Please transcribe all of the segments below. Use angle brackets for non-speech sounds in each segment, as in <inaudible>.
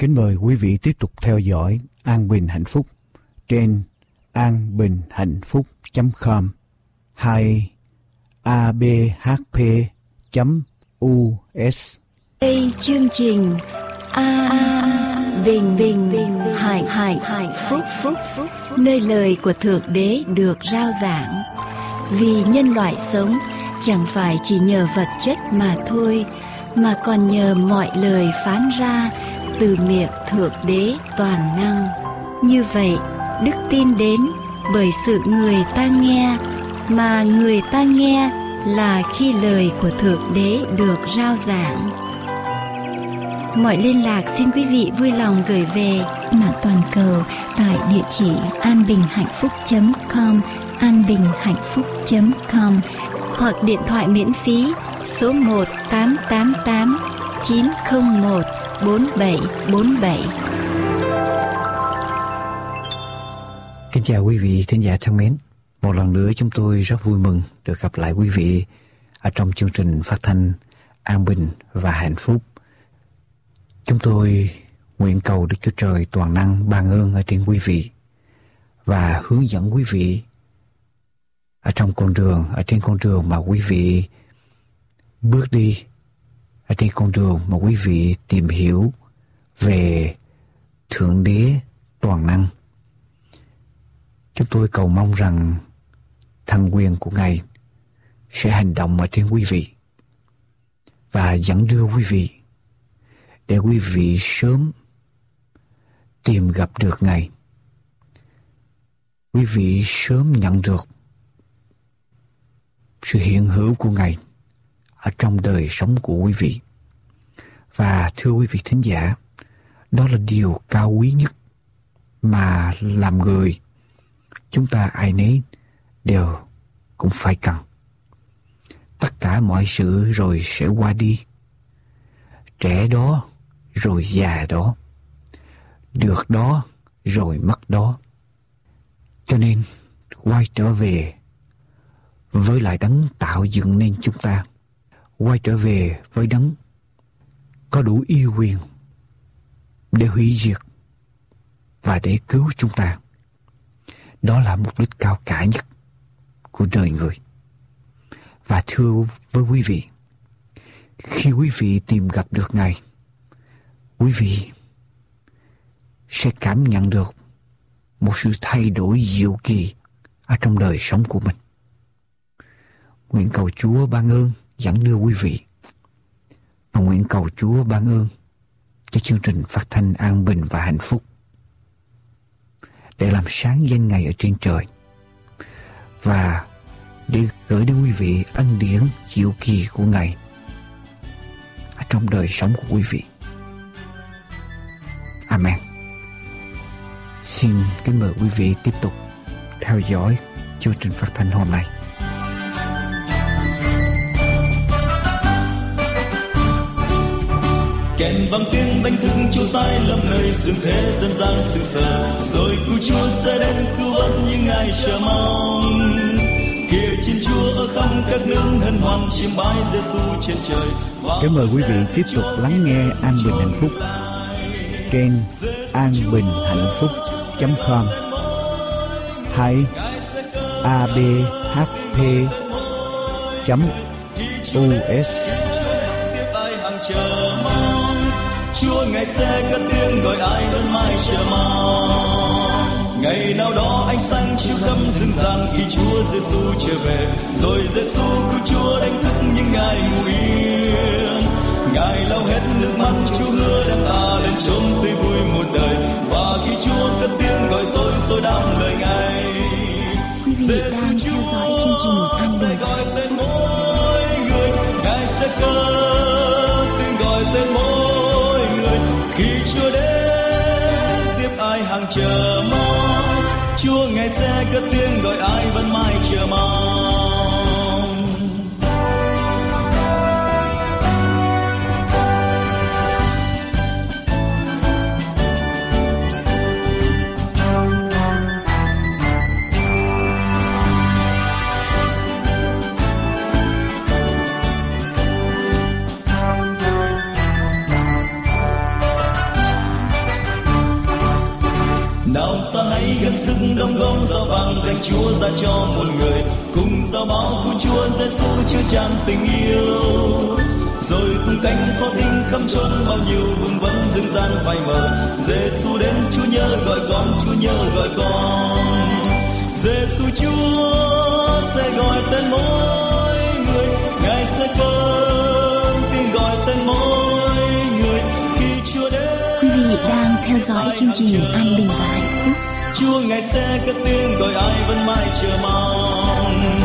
Kính mời quý vị tiếp tục theo dõi An Bình Hạnh Phúc trên anbinhhạnhphúc.com hay abhp.us. Đây chương trình A Bình Bình Bình Hạnh Hạnh Hạnh Phúc Phúc Phúc nơi lời của Thượng Đế được rao giảng. Vì nhân loại sống chẳng phải chỉ nhờ vật chất mà thôi, mà còn nhờ mọi lời phán ra từ miệng Thượng Đế toàn năng. Như vậy, đức tin đến bởi sự người ta nghe, mà người ta nghe là khi lời của Thượng Đế được rao giảng. Mọi liên lạc xin quý vị vui lòng gửi về mạng toàn cầu tại địa chỉ anbinhhạnhphúc.com anbinhhạnhphúc.com hoặc điện thoại miễn phí số 1 888 901 4747. Kính chào quý vị thính giả thân mến. Một lần nữa chúng tôi rất vui mừng được gặp lại quý vị ở trong chương trình phát thanh An Bình và Hạnh Phúc. Chúng tôi nguyện cầu Đức Chúa Trời toàn năng ban ơn ở trên quý vị và hướng dẫn quý vị ở trong con đường, ở trên con đường mà quý vị bước đi, ở trên con đường mà quý vị tìm hiểu về Thượng Đế toàn năng. Chúng tôi cầu mong rằng thần quyền của Ngài sẽ hành động ở trên quý vị và dẫn đưa quý vị để quý vị sớm tìm gặp được Ngài. Quý vị sớm nhận được sự hiện hữu của Ngài ở trong đời sống của quý vị. Và thưa quý vị thính giả, đó là điều cao quý nhất mà làm người chúng ta ai nấy đều cũng phải cần. Tất cả mọi sự rồi sẽ qua đi. Trẻ đó rồi già đó. Được đó rồi mất đó. Cho nên quay trở về với lại đấng tạo dựng nên chúng ta. Quay trở về với đấng có đủ yêu quyền để hủy diệt và để cứu chúng ta. Đó là mục đích cao cả nhất của đời người. Và thưa với quý vị, khi quý vị tìm gặp được Ngài, quý vị sẽ cảm nhận được một sự thay đổi diệu kỳ ở trong đời sống của mình. Nguyện cầu Chúa ban ơn dẫn đưa quý vị và nguyện cầu Chúa ban ơn cho chương trình phát thanh an bình và hạnh phúc để làm sáng danh Ngài ở trên trời và để gửi đến quý vị ân điển diệu kỳ của Ngài ở trong đời sống của quý vị. Amen. Xin kính mời quý vị tiếp tục theo dõi chương trình phát thanh hôm nay. Kèn vang tiếng đánh thức chúa tay lâm nơi dương thế dân gian sừng sờ rồi cứu chúa sẽ đến cứu vẫn như ngài chờ mong. Kia trên chúa ở khắp các nước hân hoan chiêm bái giêsu trên trời. Kính mời quý vị tiếp tục lắng nghe An Bình Hạnh Phúc. trên anbinhhạnhphúc.com hay abhp.us Chúa ngài sẽ cất tiếng gọi ai vẫn mãi chờ mong. Ngày nào đó ánh sáng chiếu khắp rừng gian khi Chúa Giêsu trở về. Rồi Giêsu cứu Chúa đánh thức những ngài ngủ yên. Ngài lau hết nước mắt Chúa hứa đem ta lên chốn tươi vui một đời. Và khi Chúa cất tiếng gọi tôi tôi đang lời ngài. Trình An sẽ gọi tên mỗi người. Ngài sẽ cất tiếng gọi tên mỗi Chúa đến, tiếp ai hàng chờ mong? Chúa ngài sẽ cất tiếng gọi ai vẫn mãi chờ mong? Ta sức đóng góp giao vàng dành chúa ra cho một người. Cùng giao báo của chúa giêsu chứa tràn tình yêu. Rồi cùng cánh có thinh khắp chốn bao nhiêu vương vấn dương gian phai mờ. Giêsu đến chúa nhớ gọi con, chúa nhớ gọi con. Giêsu chúa sẽ gọi tên mỗi người. Ngài sẽ cơn tiếng gọi tên mỗi người. Khi chúa đến, quý vị đang theo dõi chương trình an bình và chúa ngài sẽ cất tiếng gọi ai vẫn mãi chờ mong.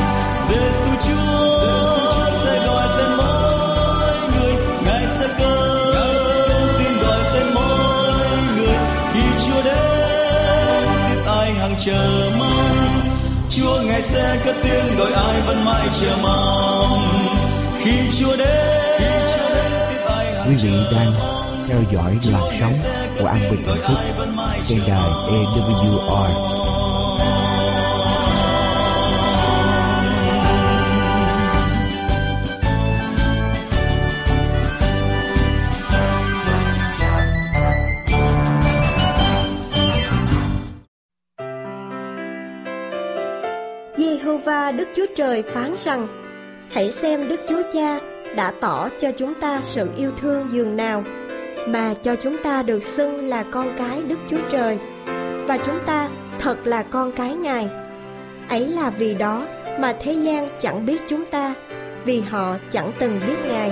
Giêsu chúa sẽ gọi tên mỗi người. Ngài sẽ cất tiếng gọi tên mỗi người. Khi chúa đến biết ai hằng chờ mong. Chúa ngài sẽ cất tiếng gọi ai vẫn mãi chờ mong. Khi chúa đến biết ai hằng Quý vị đang theo dõi làn sóng của An Bình Hạnh Phúc trên đài AWR. Jehovah Đức Chúa Trời phán rằng: Hãy xem Đức Chúa Cha đã tỏ cho chúng ta sự yêu thương dường nào mà cho chúng ta được xưng là con cái Đức Chúa Trời và chúng ta thật là con cái Ngài. Ấy là vì đó mà thế gian chẳng biết chúng ta, vì họ chẳng từng biết Ngài.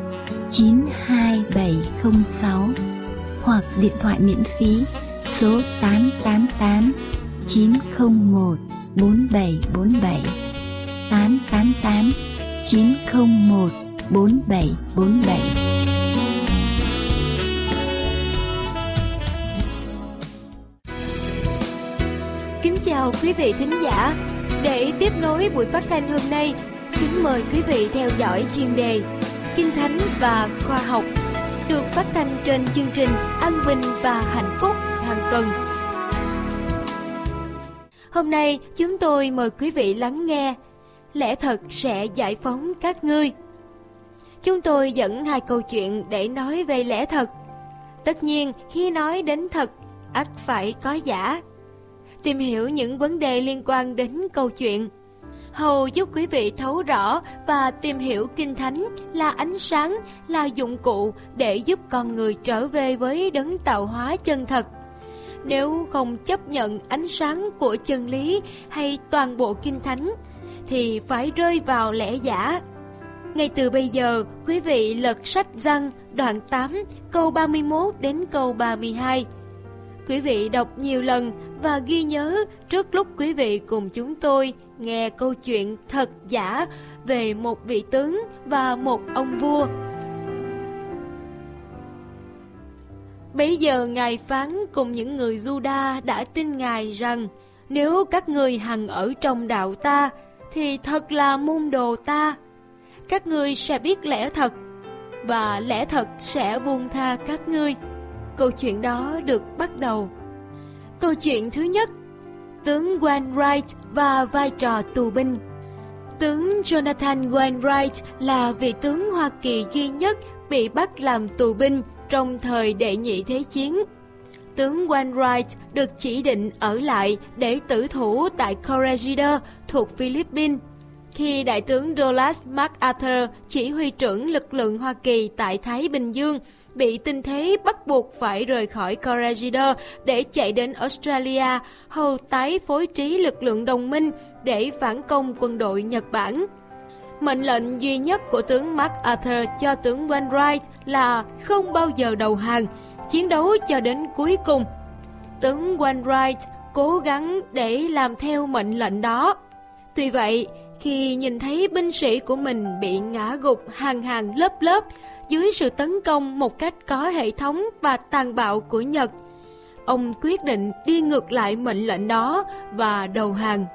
92706 hoặc điện thoại miễn phí số 888 901 4747 888 901 4747 Kính chào quý vị thính giả. Để tiếp nối buổi phát thanh hôm nay, kính mời quý vị theo dõi chuyên đề Kinh Thánh và Khoa học được phát thanh trên chương trình An Bình và Hạnh Phúc hàng tuần. Hôm nay chúng tôi mời quý vị lắng nghe Lẽ thật sẽ giải phóng các ngươi. Chúng tôi dẫn hai câu chuyện để nói về lẽ thật. Tất nhiên khi nói đến thật, ắt phải có giả tìm hiểu những vấn đề liên quan đến câu chuyện. Hầu giúp quý vị thấu rõ và tìm hiểu kinh thánh là ánh sáng, là dụng cụ để giúp con người trở về với đấng tạo hóa chân thật. Nếu không chấp nhận ánh sáng của chân lý hay toàn bộ kinh thánh, thì phải rơi vào lẽ giả. Ngay từ bây giờ, quý vị lật sách răng đoạn 8 câu 31 đến câu 32 quý vị đọc nhiều lần và ghi nhớ trước lúc quý vị cùng chúng tôi nghe câu chuyện thật giả về một vị tướng và một ông vua. Bây giờ Ngài phán cùng những người Juda đã tin Ngài rằng, nếu các người hằng ở trong đạo ta, thì thật là môn đồ ta. Các ngươi sẽ biết lẽ thật và lẽ thật sẽ buông tha các ngươi. Câu chuyện đó được bắt đầu. Câu chuyện thứ nhất, tướng Wainwright và vai trò tù binh. Tướng Jonathan Wainwright là vị tướng Hoa Kỳ duy nhất bị bắt làm tù binh trong thời đệ nhị thế chiến. Tướng Wainwright được chỉ định ở lại để tử thủ tại Corregidor thuộc Philippines khi Đại tướng Douglas MacArthur, chỉ huy trưởng lực lượng Hoa Kỳ tại Thái Bình Dương, bị tình thế bắt buộc phải rời khỏi Corregidor để chạy đến Australia, hầu tái phối trí lực lượng đồng minh để phản công quân đội Nhật Bản. Mệnh lệnh duy nhất của tướng MacArthur cho tướng Wainwright là không bao giờ đầu hàng, chiến đấu cho đến cuối cùng. Tướng Wainwright cố gắng để làm theo mệnh lệnh đó. Tuy vậy, khi nhìn thấy binh sĩ của mình bị ngã gục hàng hàng lớp lớp dưới sự tấn công một cách có hệ thống và tàn bạo của Nhật, ông quyết định đi ngược lại mệnh lệnh đó và đầu hàng.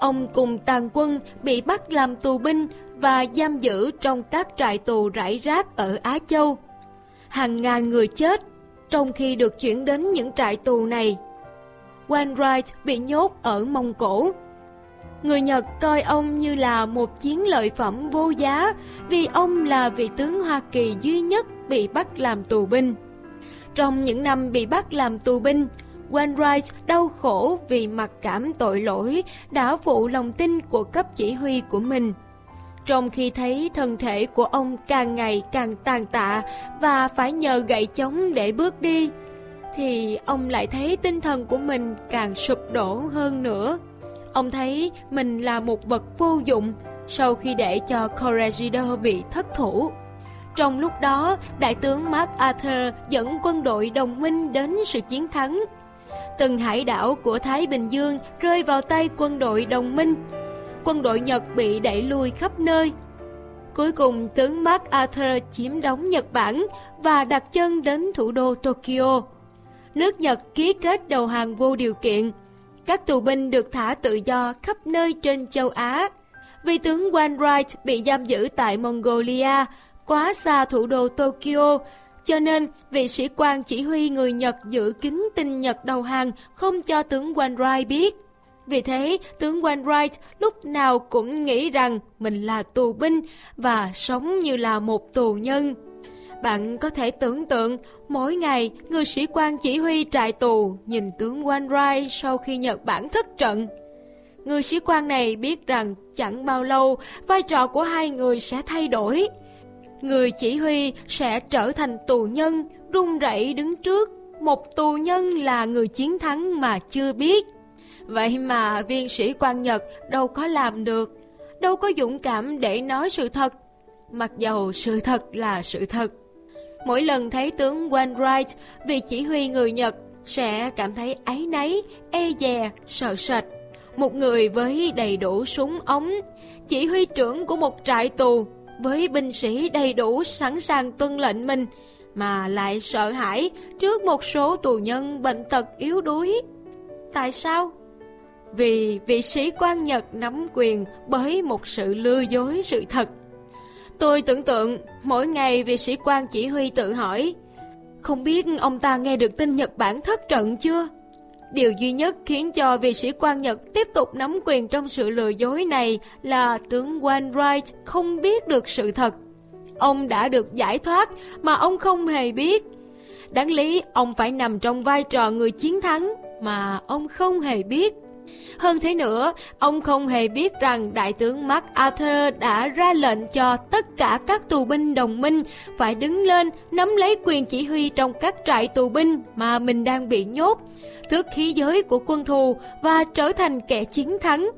Ông cùng tàn quân bị bắt làm tù binh và giam giữ trong các trại tù rải rác ở Á Châu. Hàng ngàn người chết trong khi được chuyển đến những trại tù này. Wainwright bị nhốt ở Mông Cổ. Người Nhật coi ông như là một chiến lợi phẩm vô giá vì ông là vị tướng Hoa Kỳ duy nhất bị bắt làm tù binh. Trong những năm bị bắt làm tù binh, Wainwright đau khổ vì mặc cảm tội lỗi đã phụ lòng tin của cấp chỉ huy của mình. Trong khi thấy thân thể của ông càng ngày càng tàn tạ và phải nhờ gậy chống để bước đi, thì ông lại thấy tinh thần của mình càng sụp đổ hơn nữa. Ông thấy mình là một vật vô dụng sau khi để cho Corregidor bị thất thủ. Trong lúc đó, đại tướng MacArthur dẫn quân đội đồng minh đến sự chiến thắng. Từng hải đảo của Thái Bình Dương rơi vào tay quân đội đồng minh. Quân đội Nhật bị đẩy lui khắp nơi. Cuối cùng, tướng MacArthur chiếm đóng Nhật Bản và đặt chân đến thủ đô Tokyo. Nước Nhật ký kết đầu hàng vô điều kiện. Các tù binh được thả tự do khắp nơi trên châu Á. vị tướng Wainwright bị giam giữ tại Mongolia quá xa thủ đô Tokyo, cho nên vị sĩ quan chỉ huy người Nhật giữ kín tin Nhật đầu hàng không cho tướng Wainwright biết. Vì thế, tướng Wainwright lúc nào cũng nghĩ rằng mình là tù binh và sống như là một tù nhân. Bạn có thể tưởng tượng, mỗi ngày người sĩ quan chỉ huy trại tù nhìn tướng Wainwright sau khi Nhật Bản thất trận. Người sĩ quan này biết rằng chẳng bao lâu vai trò của hai người sẽ thay đổi người chỉ huy sẽ trở thành tù nhân, run rẩy đứng trước. Một tù nhân là người chiến thắng mà chưa biết. Vậy mà viên sĩ quan Nhật đâu có làm được, đâu có dũng cảm để nói sự thật, mặc dầu sự thật là sự thật. Mỗi lần thấy tướng Wainwright, vì chỉ huy người Nhật, sẽ cảm thấy áy náy, e dè, sợ sệt. Một người với đầy đủ súng ống, chỉ huy trưởng của một trại tù với binh sĩ đầy đủ sẵn sàng tuân lệnh mình mà lại sợ hãi trước một số tù nhân bệnh tật yếu đuối. Tại sao? Vì vị sĩ quan Nhật nắm quyền bởi một sự lừa dối sự thật. Tôi tưởng tượng mỗi ngày vị sĩ quan chỉ huy tự hỏi, không biết ông ta nghe được tin Nhật Bản thất trận chưa? Điều duy nhất khiến cho vị sĩ quan Nhật tiếp tục nắm quyền trong sự lừa dối này là tướng Wainwright không biết được sự thật. Ông đã được giải thoát mà ông không hề biết. Đáng lý ông phải nằm trong vai trò người chiến thắng mà ông không hề biết. Hơn thế nữa, ông không hề biết rằng Đại tướng MacArthur đã ra lệnh cho tất cả các tù binh đồng minh phải đứng lên nắm lấy quyền chỉ huy trong các trại tù binh mà mình đang bị nhốt, thước khí giới của quân thù và trở thành kẻ chiến thắng.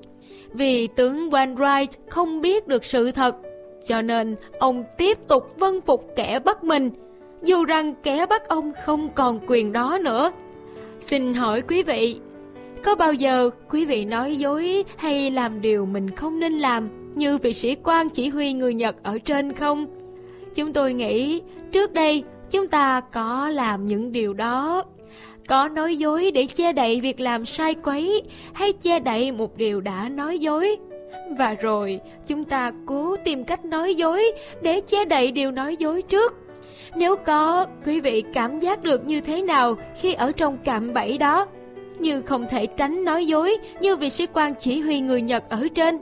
Vì tướng Wainwright không biết được sự thật, cho nên ông tiếp tục vân phục kẻ bắt mình, dù rằng kẻ bắt ông không còn quyền đó nữa. Xin hỏi quý vị, có bao giờ quý vị nói dối hay làm điều mình không nên làm như vị sĩ quan chỉ huy người Nhật ở trên không? Chúng tôi nghĩ trước đây chúng ta có làm những điều đó. Có nói dối để che đậy việc làm sai quấy hay che đậy một điều đã nói dối. Và rồi chúng ta cố tìm cách nói dối để che đậy điều nói dối trước. Nếu có, quý vị cảm giác được như thế nào khi ở trong cạm bẫy đó? Như không thể tránh nói dối như vị sĩ quan chỉ huy người Nhật ở trên.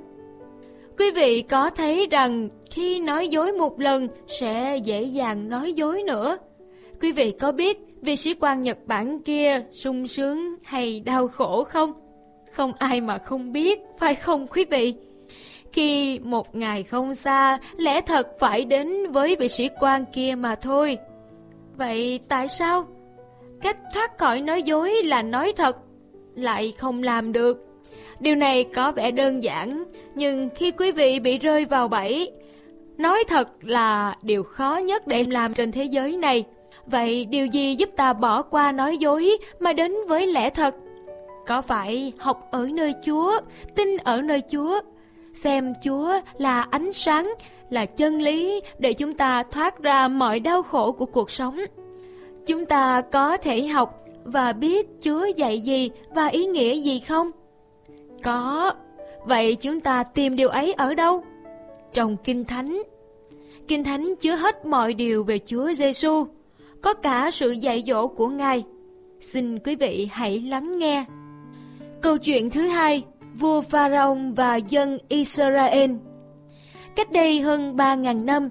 Quý vị có thấy rằng khi nói dối một lần sẽ dễ dàng nói dối nữa. Quý vị có biết vị sĩ quan Nhật Bản kia sung sướng hay đau khổ không? Không ai mà không biết, phải không quý vị? Khi một ngày không xa, lẽ thật phải đến với vị sĩ quan kia mà thôi. Vậy tại sao? Cách thoát khỏi nói dối là nói thật lại không làm được. Điều này có vẻ đơn giản, nhưng khi quý vị bị rơi vào bẫy, nói thật là điều khó nhất để làm trên thế giới này. Vậy điều gì giúp ta bỏ qua nói dối mà đến với lẽ thật? có phải học ở nơi Chúa, tin ở nơi Chúa, xem Chúa là ánh sáng, là chân lý để chúng ta thoát ra mọi đau khổ của cuộc sống. Chúng ta có thể học và biết Chúa dạy gì và ý nghĩa gì không? Có. Vậy chúng ta tìm điều ấy ở đâu? Trong Kinh Thánh. Kinh Thánh chứa hết mọi điều về Chúa Giêsu, có cả sự dạy dỗ của Ngài. Xin quý vị hãy lắng nghe. Câu chuyện thứ hai, vua Pharaoh và dân Israel. Cách đây hơn 3.000 năm,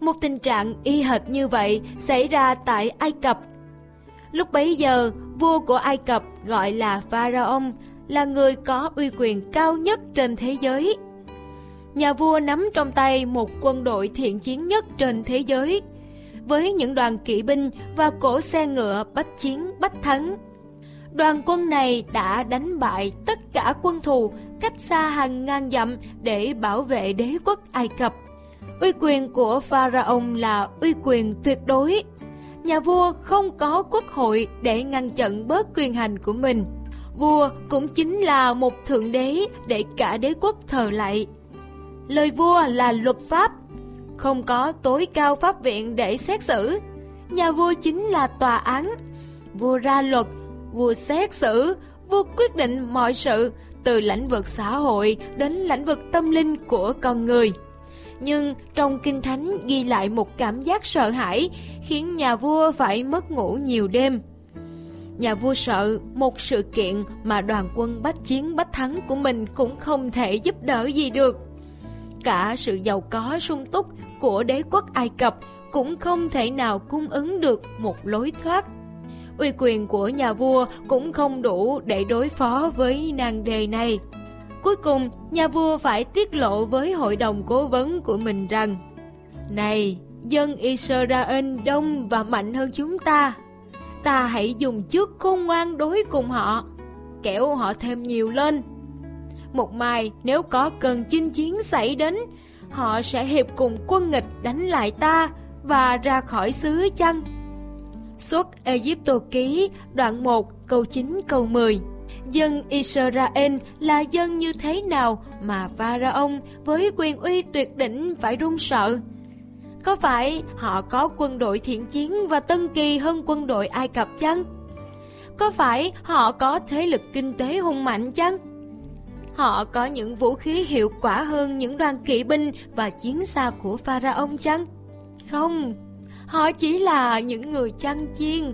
một tình trạng y hệt như vậy xảy ra tại Ai Cập. Lúc bấy giờ, vua của Ai Cập gọi là Pharaoh là người có uy quyền cao nhất trên thế giới. Nhà vua nắm trong tay một quân đội thiện chiến nhất trên thế giới, với những đoàn kỵ binh và cỗ xe ngựa bách chiến bách thắng. Đoàn quân này đã đánh bại tất cả quân thù cách xa hàng ngàn dặm để bảo vệ đế quốc Ai Cập. Uy quyền của Pharaoh là uy quyền tuyệt đối. Nhà vua không có quốc hội để ngăn chặn bớt quyền hành của mình. Vua cũng chính là một thượng đế để cả đế quốc thờ lạy. Lời vua là luật pháp, không có tối cao pháp viện để xét xử. Nhà vua chính là tòa án. Vua ra luật, vua xét xử, vua quyết định mọi sự từ lĩnh vực xã hội đến lĩnh vực tâm linh của con người. Nhưng trong Kinh Thánh ghi lại một cảm giác sợ hãi, khiến nhà vua phải mất ngủ nhiều đêm. Nhà vua sợ một sự kiện mà đoàn quân bách chiến bách thắng của mình cũng không thể giúp đỡ gì được. Cả sự giàu có sung túc của đế quốc Ai Cập cũng không thể nào cung ứng được một lối thoát. Uy quyền của nhà vua cũng không đủ để đối phó với nàng đề này. Cuối cùng, nhà vua phải tiết lộ với hội đồng cố vấn của mình rằng Này, dân Israel đông và mạnh hơn chúng ta ta hãy dùng trước khôn ngoan đối cùng họ, kẻo họ thêm nhiều lên. Một mai nếu có cần chinh chiến xảy đến, họ sẽ hiệp cùng quân nghịch đánh lại ta và ra khỏi xứ chăng? Xuất Egypto ký đoạn 1 câu 9 câu 10 Dân Israel là dân như thế nào mà Pharaoh với quyền uy tuyệt đỉnh phải run sợ? Có phải họ có quân đội thiện chiến và tân kỳ hơn quân đội Ai Cập chăng? Có phải họ có thế lực kinh tế hùng mạnh chăng? Họ có những vũ khí hiệu quả hơn những đoàn kỵ binh và chiến xa của Pharaoh chăng? Không, họ chỉ là những người chăn chiên.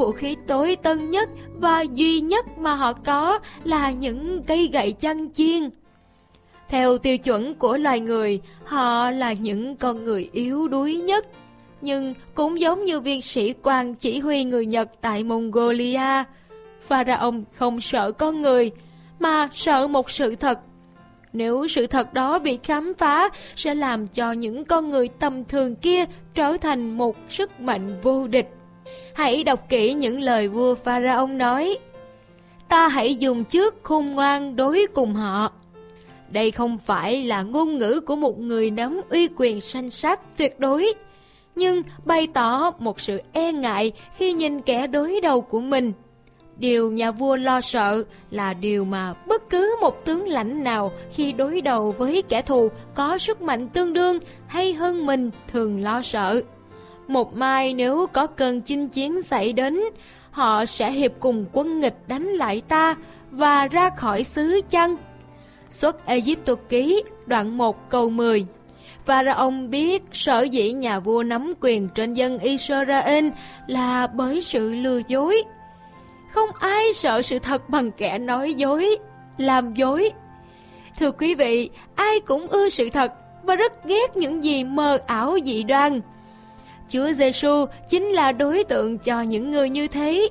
Vũ khí tối tân nhất và duy nhất mà họ có là những cây gậy chăn chiên. Theo tiêu chuẩn của loài người, họ là những con người yếu đuối nhất. Nhưng cũng giống như viên sĩ quan chỉ huy người Nhật tại Mongolia, Pharaoh không sợ con người, mà sợ một sự thật. Nếu sự thật đó bị khám phá, sẽ làm cho những con người tầm thường kia trở thành một sức mạnh vô địch. Hãy đọc kỹ những lời vua Pharaoh nói. Ta hãy dùng trước khôn ngoan đối cùng họ đây không phải là ngôn ngữ của một người nắm uy quyền sanh sắc tuyệt đối, nhưng bày tỏ một sự e ngại khi nhìn kẻ đối đầu của mình. Điều nhà vua lo sợ là điều mà bất cứ một tướng lãnh nào khi đối đầu với kẻ thù có sức mạnh tương đương hay hơn mình thường lo sợ. Một mai nếu có cơn chinh chiến xảy đến, họ sẽ hiệp cùng quân nghịch đánh lại ta và ra khỏi xứ chăng? Xuất Egypto ký đoạn 1 câu 10 Pharaoh biết sở dĩ nhà vua nắm quyền trên dân Israel là bởi sự lừa dối. Không ai sợ sự thật bằng kẻ nói dối, làm dối. Thưa quý vị, ai cũng ưa sự thật và rất ghét những gì mờ ảo dị đoan. Chúa Giêsu chính là đối tượng cho những người như thế.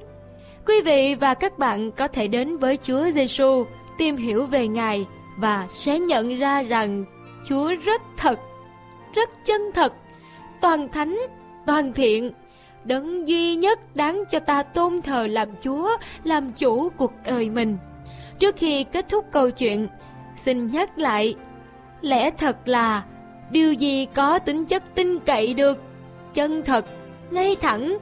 Quý vị và các bạn có thể đến với Chúa Giêsu tìm hiểu về Ngài và sẽ nhận ra rằng Chúa rất thật, rất chân thật, toàn thánh, toàn thiện, đấng duy nhất đáng cho ta tôn thờ làm Chúa, làm chủ cuộc đời mình. Trước khi kết thúc câu chuyện, xin nhắc lại, lẽ thật là điều gì có tính chất tin cậy được, chân thật, ngay thẳng,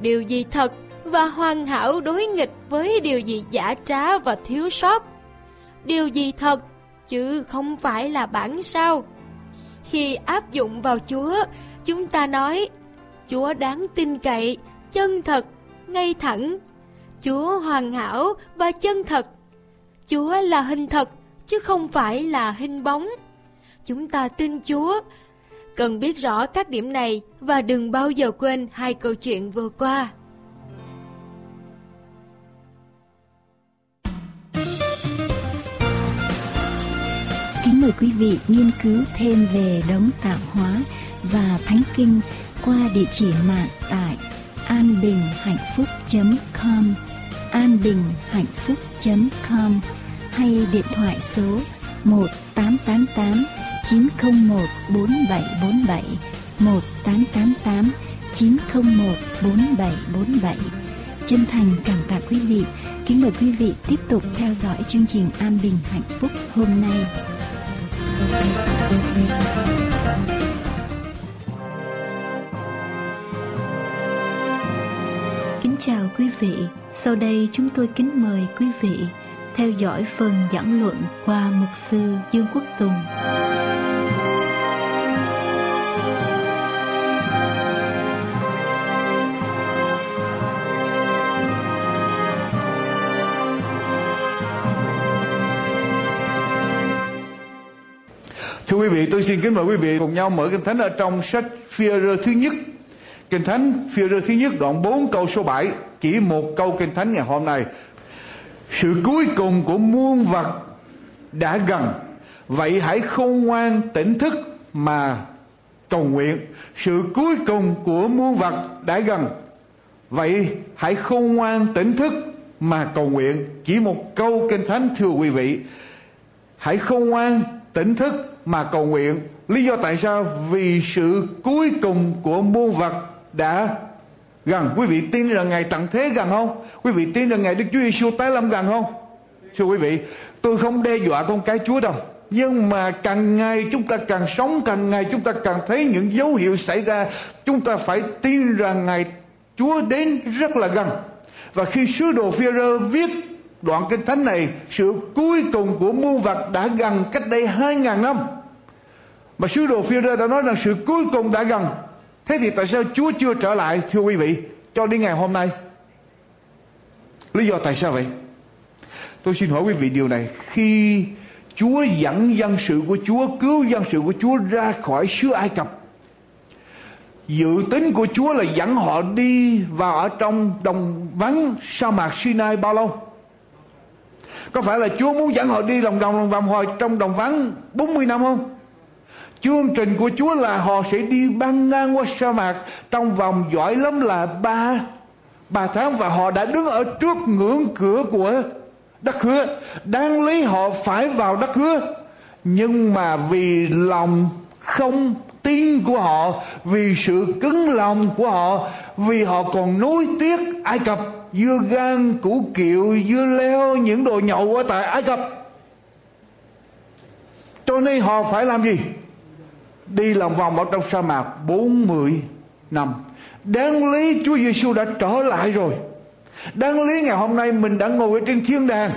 điều gì thật và hoàn hảo đối nghịch với điều gì giả trá và thiếu sót. Điều gì thật chứ không phải là bản sao. Khi áp dụng vào Chúa, chúng ta nói Chúa đáng tin cậy, chân thật, ngay thẳng. Chúa hoàn hảo và chân thật. Chúa là hình thật chứ không phải là hình bóng. Chúng ta tin Chúa. Cần biết rõ các điểm này và đừng bao giờ quên hai câu chuyện vừa qua. Kính mời quý vị nghiên cứu thêm về đấng tạo hóa và thánh kinh qua địa chỉ mạng tại anbinhhạnhphúc.com anbinhhạnhphúc.com hay điện thoại số 1888 901 4747 1888 901 4747 Chân thành cảm tạ quý vị Kính mời quý vị tiếp tục theo dõi chương trình An Bình Hạnh Phúc hôm nay. Kính chào quý vị, sau đây chúng tôi kính mời quý vị theo dõi phần giảng luận qua mục sư Dương Quốc Tùng. Quý vị, tôi xin kính mời quý vị cùng nhau mở kinh thánh ở trong sách Phi-rơ thứ nhất. Kinh thánh Phi-rơ thứ nhất đoạn 4 câu số 7, chỉ một câu kinh thánh ngày hôm nay. Sự cuối cùng của muôn vật đã gần, vậy hãy khôn ngoan tỉnh thức mà cầu nguyện. Sự cuối cùng của muôn vật đã gần, vậy hãy khôn ngoan tỉnh thức mà cầu nguyện. Chỉ một câu kinh thánh thưa quý vị. Hãy khôn ngoan tỉnh thức mà cầu nguyện. Lý do tại sao? Vì sự cuối cùng của muôn vật đã gần. Quý vị tin rằng ngày tận thế gần không? Quý vị tin rằng ngày Đức Chúa Giêsu tái lâm gần không? Thưa quý vị, tôi không đe dọa con cái Chúa đâu. Nhưng mà càng ngày chúng ta càng sống, càng ngày chúng ta càng thấy những dấu hiệu xảy ra. Chúng ta phải tin rằng ngày Chúa đến rất là gần. Và khi sứ đồ phi viết đoạn kinh thánh này, sự cuối cùng của muôn vật đã gần cách đây hai ngàn năm. Mà sứ đồ phi đã nói rằng sự cuối cùng đã gần. Thế thì tại sao Chúa chưa trở lại thưa quý vị cho đến ngày hôm nay? Lý do tại sao vậy? Tôi xin hỏi quý vị điều này. Khi Chúa dẫn dân sự của Chúa, cứu dân sự của Chúa ra khỏi xứ Ai Cập. Dự tính của Chúa là dẫn họ đi vào ở trong đồng vắng sa mạc Sinai bao lâu? Có phải là Chúa muốn dẫn họ đi lòng đồng lòng vòng hồi trong đồng vắng 40 năm không? Chương trình của Chúa là họ sẽ đi băng ngang qua sa mạc trong vòng giỏi lắm là ba ba tháng và họ đã đứng ở trước ngưỡng cửa của đất hứa. Đáng lý họ phải vào đất hứa. Nhưng mà vì lòng không tin của họ, vì sự cứng lòng của họ, vì họ còn nuối tiếc Ai Cập, dưa gan, củ kiệu, dưa leo, những đồ nhậu ở tại Ai Cập. Cho nên họ phải làm gì? đi lòng vòng ở trong sa mạc 40 năm. Đáng lý Chúa Giêsu đã trở lại rồi. Đáng lý ngày hôm nay mình đã ngồi ở trên thiên đàng.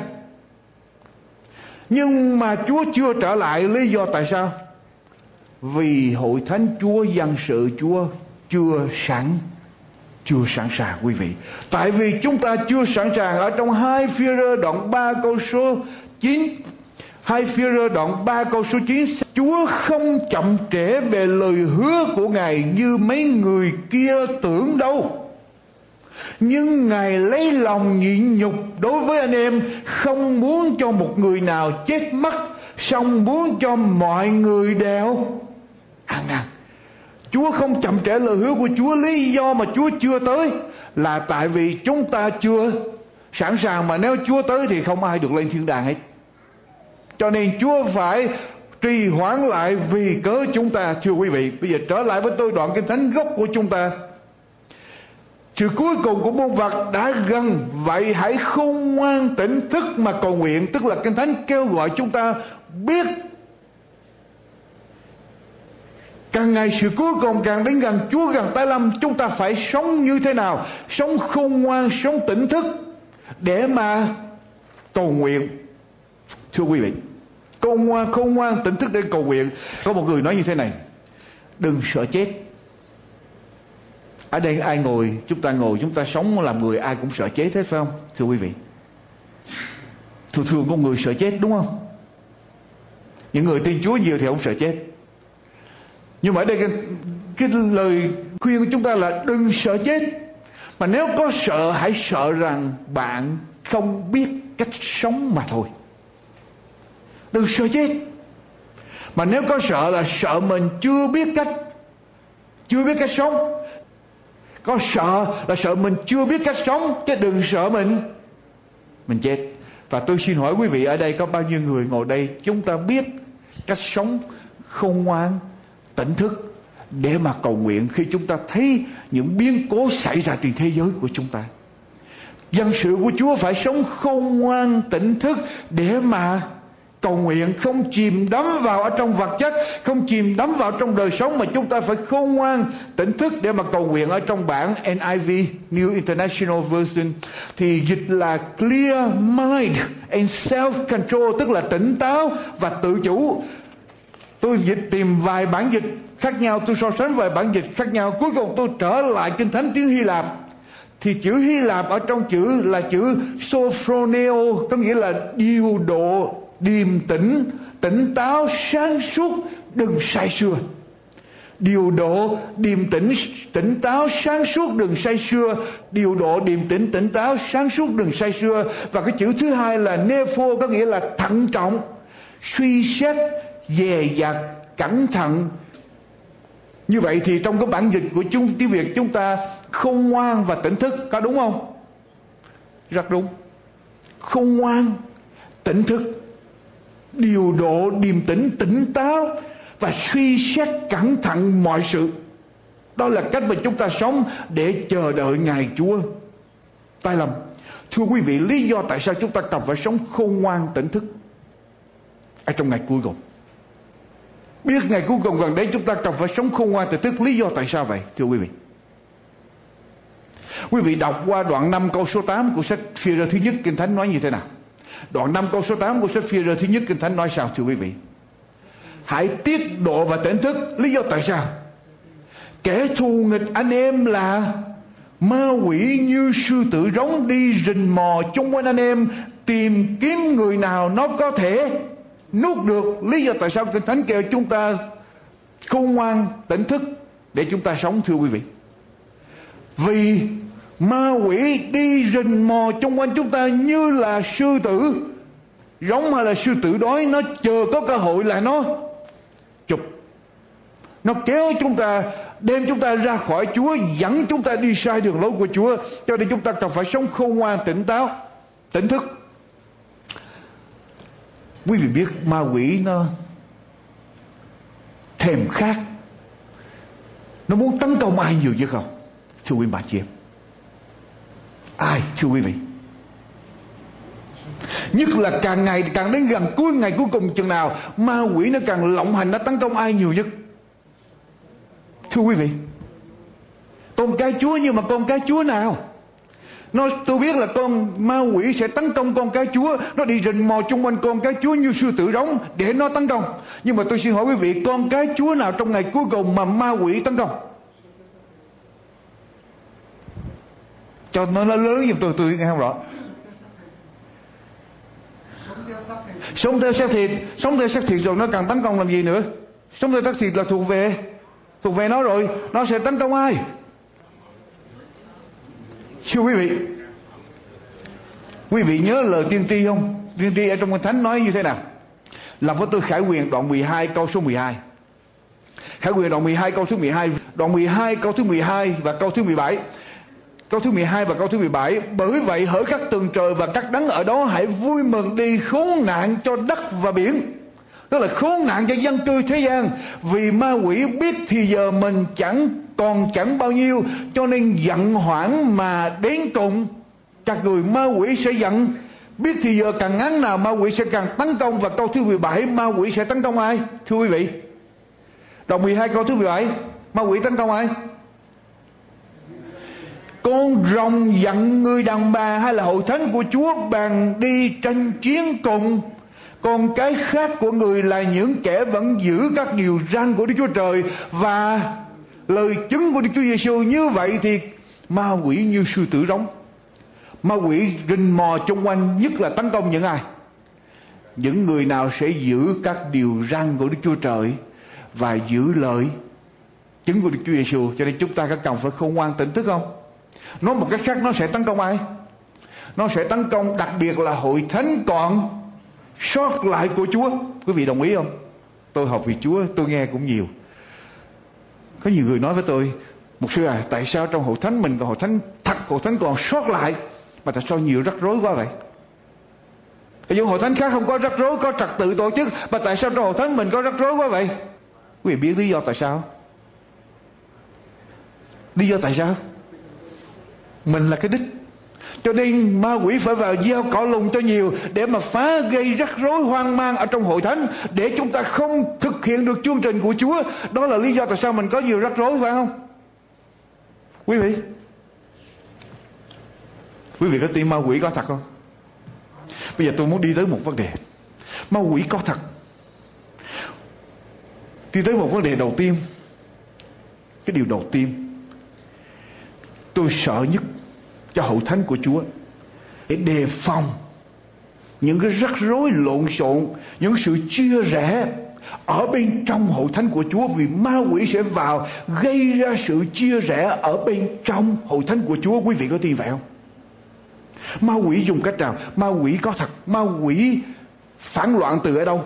Nhưng mà Chúa chưa trở lại lý do tại sao? Vì hội thánh Chúa dân sự Chúa chưa sẵn chưa sẵn sàng, quý vị. Tại vì chúng ta chưa sẵn sàng ở trong hai phía rơ đoạn 3 câu số 9 Hai phía rơ đoạn 3 câu số 9 Chúa không chậm trễ về lời hứa của Ngài như mấy người kia tưởng đâu nhưng Ngài lấy lòng nhịn nhục đối với anh em, Không muốn cho một người nào chết mất, song muốn cho mọi người đều Chúa không chậm trễ lời hứa của Chúa. Lý do mà Chúa chưa tới Là tại vì chúng ta chưa sẵn sàng Mà nếu Chúa tới thì không ai được lên thiên đàng hết. Cho nên Chúa phải trì hoãn lại vì cớ chúng ta, thưa quý vị. Bây giờ trở lại với tôi đoạn kinh thánh gốc của chúng ta. Sự cuối cùng của môn vật đã gần. Vậy hãy khôn ngoan tỉnh thức mà cầu nguyện. Tức là kinh thánh kêu gọi chúng ta biết càng ngày sự cuối cùng càng đến gần Chúa gần tay lâm, chúng ta phải sống như thế nào? Sống khôn ngoan, sống tỉnh thức để mà cầu nguyện. Thưa quý vị, khôn ngoan khôn ngoan, tỉnh thức để cầu nguyện. Có một người nói như thế này, đừng sợ chết. Ở đây ai ngồi, chúng ta ngồi, chúng ta sống làm người, ai cũng sợ chết hết, phải không? Thưa quý vị, thường thường con người sợ chết, đúng không? Những người tin chúa nhiều thì không sợ chết nhưng mà ở đây cái, cái lời khuyên của chúng ta là đừng sợ chết. Mà nếu có sợ hãy sợ rằng bạn không biết cách sống mà thôi. Đừng sợ chết. Mà nếu có sợ là sợ mình chưa biết cách chưa biết cách sống. Có sợ là sợ mình chưa biết cách sống chứ đừng sợ mình. Mình chết. Và tôi xin hỏi quý vị ở đây có bao nhiêu người ngồi đây? Chúng ta biết cách sống không ngoan tỉnh thức để mà cầu nguyện khi chúng ta thấy những biến cố xảy ra trên thế giới của chúng ta. Dân sự của chúa phải sống khôn ngoan, tỉnh thức để mà cầu nguyện, không chìm đắm vào ở trong vật chất, không chìm đắm vào trong đời sống, mà chúng ta phải khôn ngoan, tỉnh thức để mà cầu nguyện ở trong bản NIV New International Version. Thì dịch là clear mind and self control tức là tỉnh táo và tự chủ tôi dịch tìm vài bản dịch khác nhau, tôi so sánh vài bản dịch khác nhau, cuối cùng tôi trở lại kinh thánh tiếng Hy Lạp. Thì chữ Hy Lạp ở trong chữ là chữ sophroneo, có nghĩa là điều độ, điềm tĩnh, tỉnh táo, sáng suốt, đừng say sưa. Điều độ, điềm tĩnh, tỉnh táo, sáng suốt, đừng say sưa. Điều độ, điềm tĩnh, tỉnh táo, sáng suốt, đừng say sưa. Và cái chữ thứ hai là nepho có nghĩa là thận trọng, suy xét dè dặt cẩn thận. Như vậy thì trong cái bản dịch của chúng tiếng việt chúng ta không ngoan và tỉnh thức, có đúng không? Rất đúng. Không ngoan, tỉnh thức, điều độ điềm tĩnh, tỉnh táo và suy xét cẩn thận mọi sự. Đó là cách mà chúng ta sống để chờ đợi ngài chúa. Tai lầm. Thưa quý vị, lý do tại sao chúng ta cần phải sống khôn ngoan, tỉnh thức ở trong ngày cuối cùng? Biết ngày cuối cùng gần đến chúng ta cần phải sống khôn ngoan thì thức lý do tại sao vậy, thưa quý vị? Quý vị đọc qua đoạn 5 câu số 8 của sách phi thứ nhất kinh thánh nói như thế nào? Đoạn 5 câu số 8 của sách phi thứ nhất Kinh Thánh nói sao, thưa quý vị? Hãy tiết độ và tỉnh thức, Lý do tại sao? Kẻ thù nghịch anh em là Ma quỷ như sư tử rống đi rình mò chung quanh anh em, Tìm kiếm người nào nó có thể nuốt được, Lý do tại sao Kinh Thánh kêu chúng ta khôn ngoan, tỉnh thức Để chúng ta sống, thưa quý vị. Vì ma quỷ đi rình mò chung quanh chúng ta như là sư tử, giống hay là sư tử đói, nó chờ có cơ hội là nó chụp. Nó kéo chúng ta, đem chúng ta ra khỏi Chúa, dẫn chúng ta đi sai đường lối của Chúa, cho nên chúng ta cần phải sống khôn ngoan, tỉnh táo, tỉnh thức quý vị biết ma quỷ nó thèm khát. Nó muốn tấn công ai nhiều chứ không? Thưa quý bà chị em. Ai, thưa quý vị? Nhất là càng ngày càng đến gần cuối ngày cuối cùng chừng nào, ma quỷ nó càng lộng hành, nó tấn công ai nhiều nhất? Thưa quý vị, con cái chúa nhưng mà con cái chúa nào? Nó tôi biết là con ma quỷ sẽ tấn công con cái chúa. Nó đi rình mò chung quanh con cái chúa như sư tử rống để nó tấn công. Nhưng mà tôi xin hỏi quý vị, con cái chúa nào trong ngày cuối cùng mà ma quỷ tấn công? Cho nó nó lớn giùm tôi tôi nghe không rõ. Sống theo xác thịt. Sống theo xác thịt rồi nó càng tấn công làm gì nữa? Sống theo xác thịt là thuộc về thuộc về nó rồi. Nó sẽ tấn công ai? Thưa quý vị quý vị nhớ lời tiên tri không? Tiên tri ở trong kinh thánh nói như thế nào? Làm với tôi khải quyền đoạn 12 câu số 12 Khải quyền đoạn 12 câu số 12 Đoạn 12 câu thứ 12 và câu thứ 17 Câu thứ 12 và câu thứ 17 Bởi vậy hỡi các tường trời và các đấng ở đó Hãy vui mừng đi khốn nạn cho đất và biển. Tức là khốn nạn cho dân cư thế gian. Vì ma quỷ biết thì giờ mình chẳng còn chẳng bao nhiêu, Cho nên giận hoảng mà đến cùng. Các người ma quỷ sẽ giận. Biết thì giờ càng ngắn nào ma quỷ sẽ càng tấn công. Và câu thứ 17 ma quỷ sẽ tấn công ai? Thưa quý vị. Đoạn 12 câu thứ 17 Ma quỷ tấn công ai? Con rồng giận người đàn bà hay là hội thánh của Chúa bàn đi tranh chiến cùng? Còn cái khác của người là những kẻ vẫn giữ các điều răn của Đức Chúa Trời và lời chứng của Đức Chúa Giêsu như vậy thì ma quỷ như sư tử rống. Ma quỷ rình mò xung quanh, nhất là tấn công những ai? Những người nào sẽ giữ các điều răn của Đức Chúa Trời và giữ lời chứng của Đức Chúa Giêsu cho nên chúng ta có cần phải khôn ngoan tỉnh thức không? Nói một cách khác, nó sẽ tấn công ai? Nó sẽ tấn công đặc biệt là hội thánh còn sót lại của Chúa. Quý vị đồng ý không? Tôi học vì Chúa, tôi nghe cũng nhiều. Có nhiều người nói với tôi một sư à tại sao trong hội thánh mình còn hội thánh thật, hội thánh còn sót lại, mà tại sao nhiều rắc rối quá vậy? Ở những hội thánh khác không có rắc rối, có trật tự tổ chức, mà tại sao trong hội thánh mình có rắc rối quá vậy? Quý vị biết lý do tại sao? Lý do tại sao? Mình là cái đích cho nên ma quỷ phải vào gieo cỏ lùng cho nhiều để mà phá gây rắc rối hoang mang ở trong hội thánh để chúng ta không thực hiện được chương trình của Chúa. Đó là lý do tại sao mình có nhiều rắc rối phải không? Quý vị, quý vị có tin ma quỷ có thật không? Bây giờ tôi muốn đi tới một vấn đề. Ma quỷ có thật. Đi tới một vấn đề đầu tiên. Cái điều đầu tiên tôi sợ nhất cho hậu thánh của Chúa, để đề phòng những cái rắc rối lộn xộn, những sự chia rẽ ở bên trong hậu thánh của Chúa, vì ma quỷ sẽ vào gây ra sự chia rẽ ở bên trong hậu thánh của Chúa. Quý vị có tin vậy không? Ma quỷ dùng cách nào? Ma quỷ có thật, ma quỷ phản loạn từ ở đâu?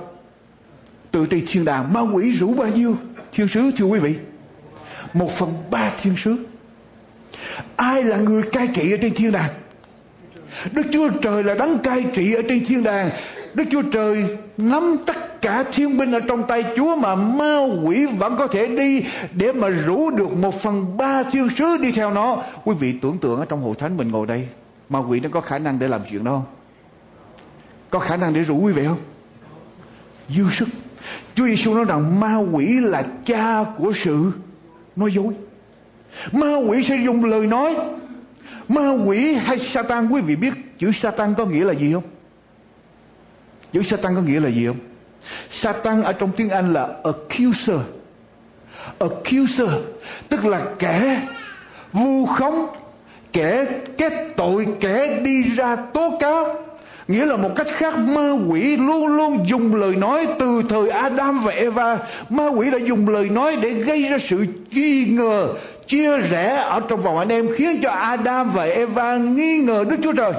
Từ trên thiên đàng. Ma quỷ rủ bao nhiêu thiên sứ, thưa quý vị? Một phần ba thiên sứ ai là người cai trị ở trên thiên đàng? Đức chúa trời là đấng cai trị ở trên thiên đàng. Đức chúa trời nắm tất cả thiên binh ở trong tay chúa mà ma quỷ vẫn có thể đi để mà rủ được một phần ba thiên sứ đi theo nó. Quý vị tưởng tượng ở trong hội thánh mình ngồi đây, ma quỷ nó có khả năng để làm chuyện đó không? Có khả năng để rủ quý vị không? Dư sức. Chúa Giêsu nói rằng ma quỷ là cha của sự nói dối. Ma quỷ sẽ dùng lời nói Ma quỷ hay Satan quý vị biết chữ Satan có nghĩa là gì không? Chữ Satan có nghĩa là gì không? Satan ở trong tiếng Anh là accuser. Accuser tức là kẻ vu khống, kẻ kết tội, kẻ đi ra tố cáo. Nghĩa là một cách khác ma quỷ luôn luôn dùng lời nói từ thời Adam và Eva. Ma quỷ đã dùng lời nói để gây ra sự nghi ngờ, chia rẽ ở trong vòng anh em khiến cho Adam và Eva nghi ngờ Đức Chúa Trời.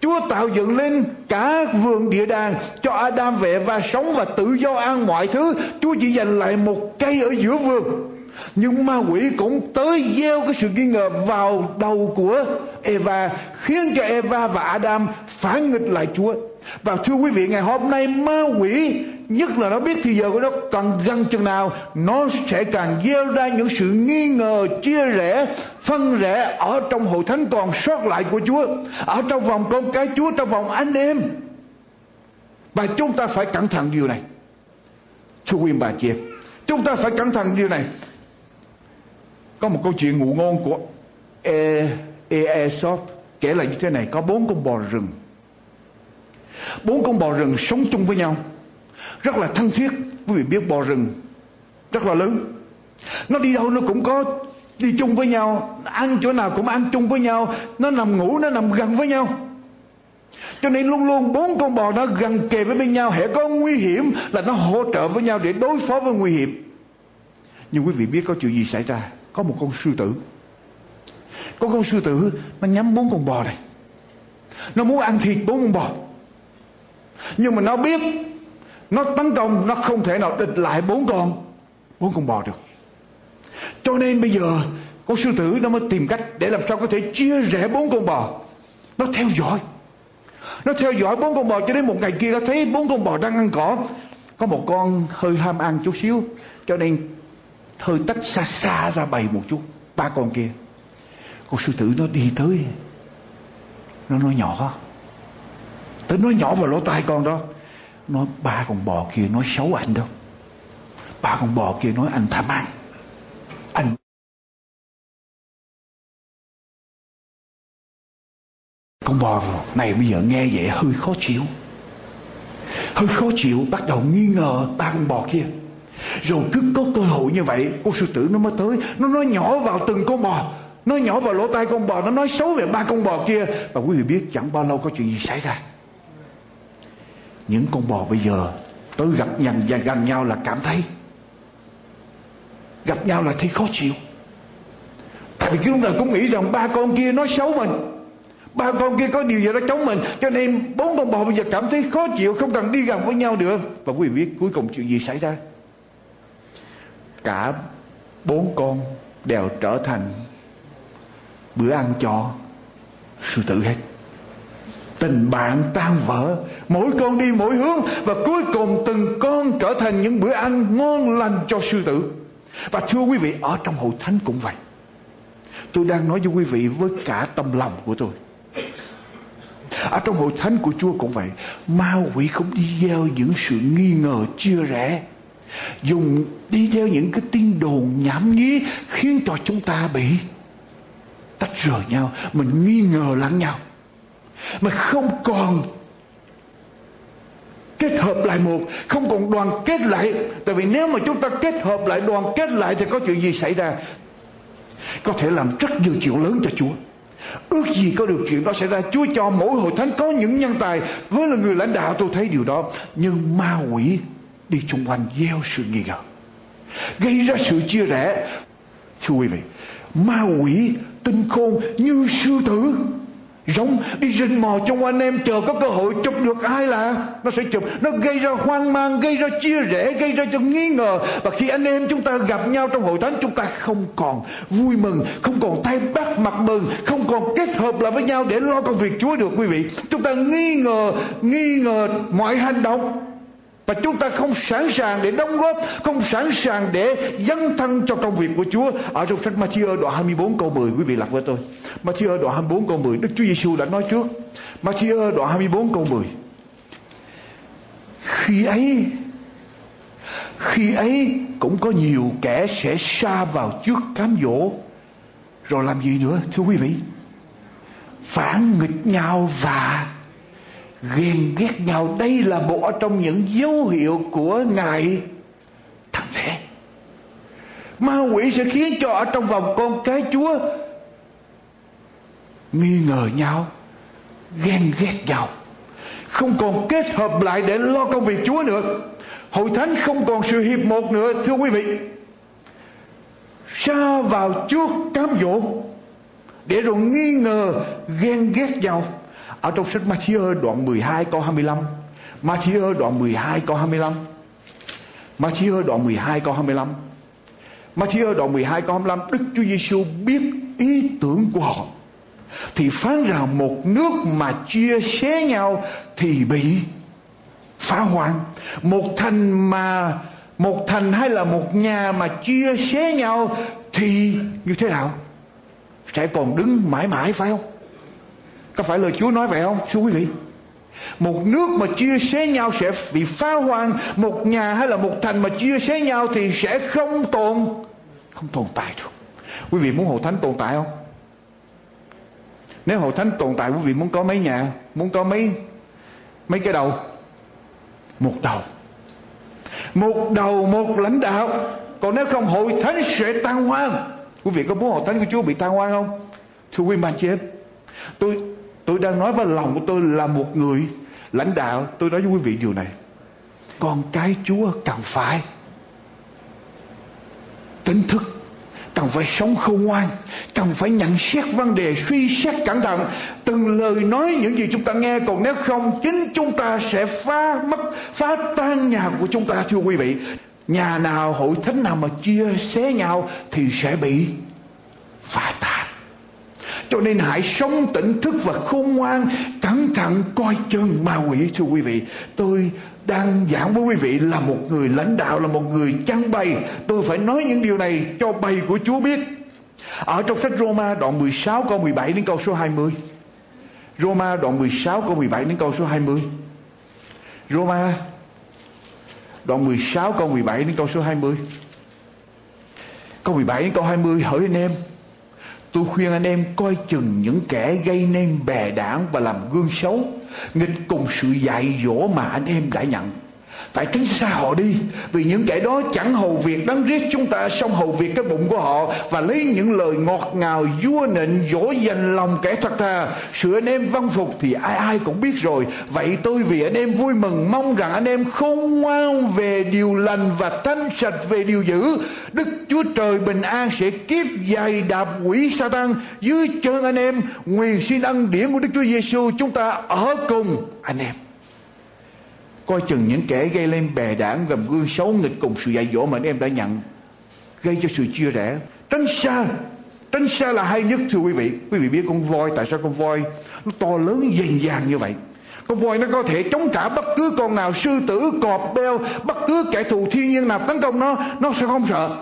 Chúa tạo dựng lên cả vườn địa đàng cho Adam và Eva sống và tự do ăn mọi thứ. Chúa chỉ dành lại một cây ở giữa vườn. Nhưng ma quỷ cũng tới gieo cái sự nghi ngờ vào đầu của Eva, khiến cho Eva và Adam phản nghịch lại Chúa. Và thưa quý vị, ngày hôm nay ma quỷ, nhất là nó biết thì giờ của nó càng gần chừng nào, nó sẽ càng gieo ra những sự nghi ngờ, chia rẽ, phân rẽ ở trong hội thánh còn sót lại của Chúa, ở trong vòng con cái Chúa, trong vòng anh em. Và chúng ta phải cẩn thận điều này. Thưa quý bà chị em, chúng ta phải cẩn thận điều này có một câu chuyện ngụ ngôn của e, e, Aesop kể là như thế này. Có bốn con bò rừng. Bốn con bò rừng sống chung với nhau. Rất là thân thiết. Quý vị biết bò rừng rất là lớn. Nó đi đâu nó cũng có đi chung với nhau. Ăn chỗ nào cũng ăn chung với nhau. Nó nằm ngủ nó nằm gần với nhau. Cho nên luôn luôn bốn con bò nó gần kề với bên nhau. Hệ có nguy hiểm là nó hỗ trợ với nhau để đối phó với nguy hiểm. Nhưng quý vị biết có chuyện gì xảy ra? Có một con sư tử. Có con sư tử nó nhắm bốn con bò này. Nó muốn ăn thịt bốn con bò. Nhưng mà nó biết, nó tấn công, nó không thể nào địch lại bốn con bốn con bò được. Cho nên bây giờ, con sư tử nó mới tìm cách để làm sao có thể chia rẽ bốn con bò. Nó theo dõi. Nó theo dõi bốn con bò cho đến một ngày kia, nó thấy bốn con bò đang ăn cỏ. Có một con hơi ham ăn chút xíu, cho nên hơi tách xa xa ra bầy một chút, ba con kia. Con sư tử nó đi tới, nó nói nhỏ. Tới nói nhỏ vào lỗ tai con đó. Nói ba con bò kia nói xấu anh đâu ba con bò kia nói anh tham ăn. Anh con bò này bây giờ nghe vậy hơi khó chịu. Hơi khó chịu, bắt đầu nghi ngờ ba con bò kia rồi cứ có cơ hội như vậy, con sư tử nó mới tới. Nó nói nhỏ vào từng con bò. Nó nhỏ vào lỗ tai con bò. Nó nói xấu về ba con bò kia. Và quý vị biết chẳng bao lâu có chuyện gì xảy ra. Những con bò bây giờ tới gặp nhằn và gần nhau là cảm thấy, gặp nhau là thấy khó chịu. Tại vì lúc ta cũng nghĩ rằng ba con kia nói xấu mình. Ba con kia có điều gì đó chống mình. Cho nên bốn con bò bây giờ cảm thấy khó chịu, không cần đi gần với nhau nữa. Và quý vị biết cuối cùng chuyện gì xảy ra? Cả bốn con đều trở thành bữa ăn cho sư tử hết. Tình bạn tan vỡ, mỗi con đi mỗi hướng, và cuối cùng từng con trở thành những bữa ăn ngon lành cho sư tử. Và thưa quý vị, ở trong hội thánh cũng vậy. Tôi đang nói với quý vị với cả tâm lòng của tôi. Ở trong hội thánh của Chúa cũng vậy, Ma quỷ không đi gieo những sự nghi ngờ chia rẽ. Dùng đi theo những cái tin đồn nhảm nhí Khiến cho chúng ta bị tách rời nhau, Mình nghi ngờ lẫn nhau. Mà không còn kết hợp lại một, không còn đoàn kết lại. Tại vì nếu mà chúng ta kết hợp lại, đoàn kết lại thì có chuyện gì xảy ra? Có thể làm rất nhiều chuyện lớn cho chúa. Ước gì có được chuyện đó xảy ra. Chúa cho mỗi hội thánh có những nhân tài. Với là người lãnh đạo, tôi thấy điều đó. Nhưng ma quỷ đi chung quanh gieo sự nghi ngờ. Gây ra sự chia rẽ. Thưa quý vị, ma quỷ, tinh khôn như sư tử, Giống đi rình mò trong anh em chờ có cơ hội chụp được ai là Nó sẽ chụp. Nó gây ra hoang mang, Gây ra chia rẽ, Gây ra cho nghi ngờ. Và khi anh em chúng ta gặp nhau trong hội thánh, Chúng ta không còn vui mừng, Không còn tay bắt mặt mừng, Không còn kết hợp lại với nhau để lo công việc Chúa được, quý vị. Chúng ta nghi ngờ Nghi ngờ mọi hành động và chúng ta không sẵn sàng để đóng góp, Không sẵn sàng để dấn thân cho công việc của Chúa. Ở trong sách Matthew đoạn 24 câu 10 Quý vị lật với tôi. Matthew đoạn 24 câu 10 Đức Chúa Giêsu đã nói trước. Matthew đoạn 24 câu 10 Khi ấy Khi ấy cũng có nhiều kẻ sẽ xa vào trước cám dỗ. Rồi làm gì nữa, thưa quý vị? Phản nghịch nhau và ghen ghét nhau. Đây là một trong những dấu hiệu của ngài thằng thể ma quỷ sẽ khiến cho ở trong vòng con cái chúa nghi ngờ nhau, ghen ghét nhau. Không còn kết hợp lại để lo công việc chúa nữa. Hội thánh không còn sự hiệp một nữa, thưa quý vị. Xa vào trước cám dỗ để rồi nghi ngờ, ghen ghét nhau ở trong sách Matthew đoạn 12 câu 25 Matthew đoạn 12 câu 25 Matthew đoạn 12 câu 25 Matthew đoạn 12 câu 25 Đức Chúa Giêsu biết ý tưởng của họ. Thì phán rằng một nước mà chia xé nhau thì bị phá hoại. Một thành mà, một thành hay là một nhà mà chia xé nhau thì như thế nào? Sẽ còn đứng mãi mãi, phải không? Có phải lời Chúa nói vậy không? Thưa quý vị. Một nước mà chia sẻ nhau sẽ bị phá hoang. Một nhà hay là một thành mà chia sẻ nhau thì sẽ không tồn không tồn tại được. Quý vị muốn hội thánh tồn tại không? Nếu hội thánh tồn tại quý vị muốn có mấy nhà, muốn có mấy mấy cái đầu. Một đầu. Một đầu một lãnh đạo. Còn nếu không hội thánh sẽ tan hoang. Quý vị có muốn hội thánh của Chúa bị tan hoang không? Thưa quý vị chị em, tôi Tôi đang nói với lòng của tôi là một người lãnh đạo. Tôi nói với quý vị điều này. Con cái Chúa cần phải tỉnh thức cần phải sống khôn ngoan cần phải nhận xét vấn đề, suy xét cẩn thận từng lời nói những gì chúng ta nghe, còn nếu không, chính chúng ta sẽ phá mất, phá tan nhà của chúng ta, thưa quý vị nhà nào hội thánh nào mà chia xé nhau thì sẽ bị phá tan cho nên hãy sống tỉnh thức và khôn ngoan, cẩn thận coi chừng ma quỷ, thưa quý vị. Tôi đang giảng với quý vị là một người lãnh đạo, là một người trang bày. Tôi phải nói những điều này cho bày của Chúa biết. Ở trong sách Roma đoạn 16 câu 17 đến câu số 20 Roma đoạn 16 câu 17 đến câu số 20 Roma Đoạn 16 câu 17 đến câu số 20 Câu 17 đến câu 20 hỡi anh em. Tôi khuyên anh em coi chừng những kẻ gây nên bè đảng và làm gương xấu, Nghịch cùng sự dạy dỗ mà anh em đã nhận phải tránh xa họ đi, vì những kẻ đó chẳng hầu việc đáng riết chúng ta xong hầu việc cái bụng của họ và lấy những lời ngọt ngào, vua nịnh, dỗ dành lòng kẻ thật thà. Sự anh em văn phục thì ai ai cũng biết rồi. Vậy tôi vì anh em vui mừng mong rằng anh em khôn ngoan về điều lành và thanh sạch về điều dữ. Đức chúa trời bình an sẽ kiếp dài đạp quỷ sa tăng dưới chân anh em. Nguyện xin ân điển của đức chúa giêsu chúng ta ở cùng, anh em coi chừng những kẻ gây lên bè đảng gầm gương xấu nghịch cùng sự dạy dỗ mà anh em đã nhận, gây cho sự chia rẽ. Tránh xa tránh xa là hay nhất, thưa quý vị. Quý vị biết con voi, tại sao con voi nó to lớn dày dàng như vậy? Con voi nó có thể chống trả bất cứ con nào, sư tử, cọp, beo, bất cứ kẻ thù thiên nhiên nào tấn công nó nó sẽ không sợ.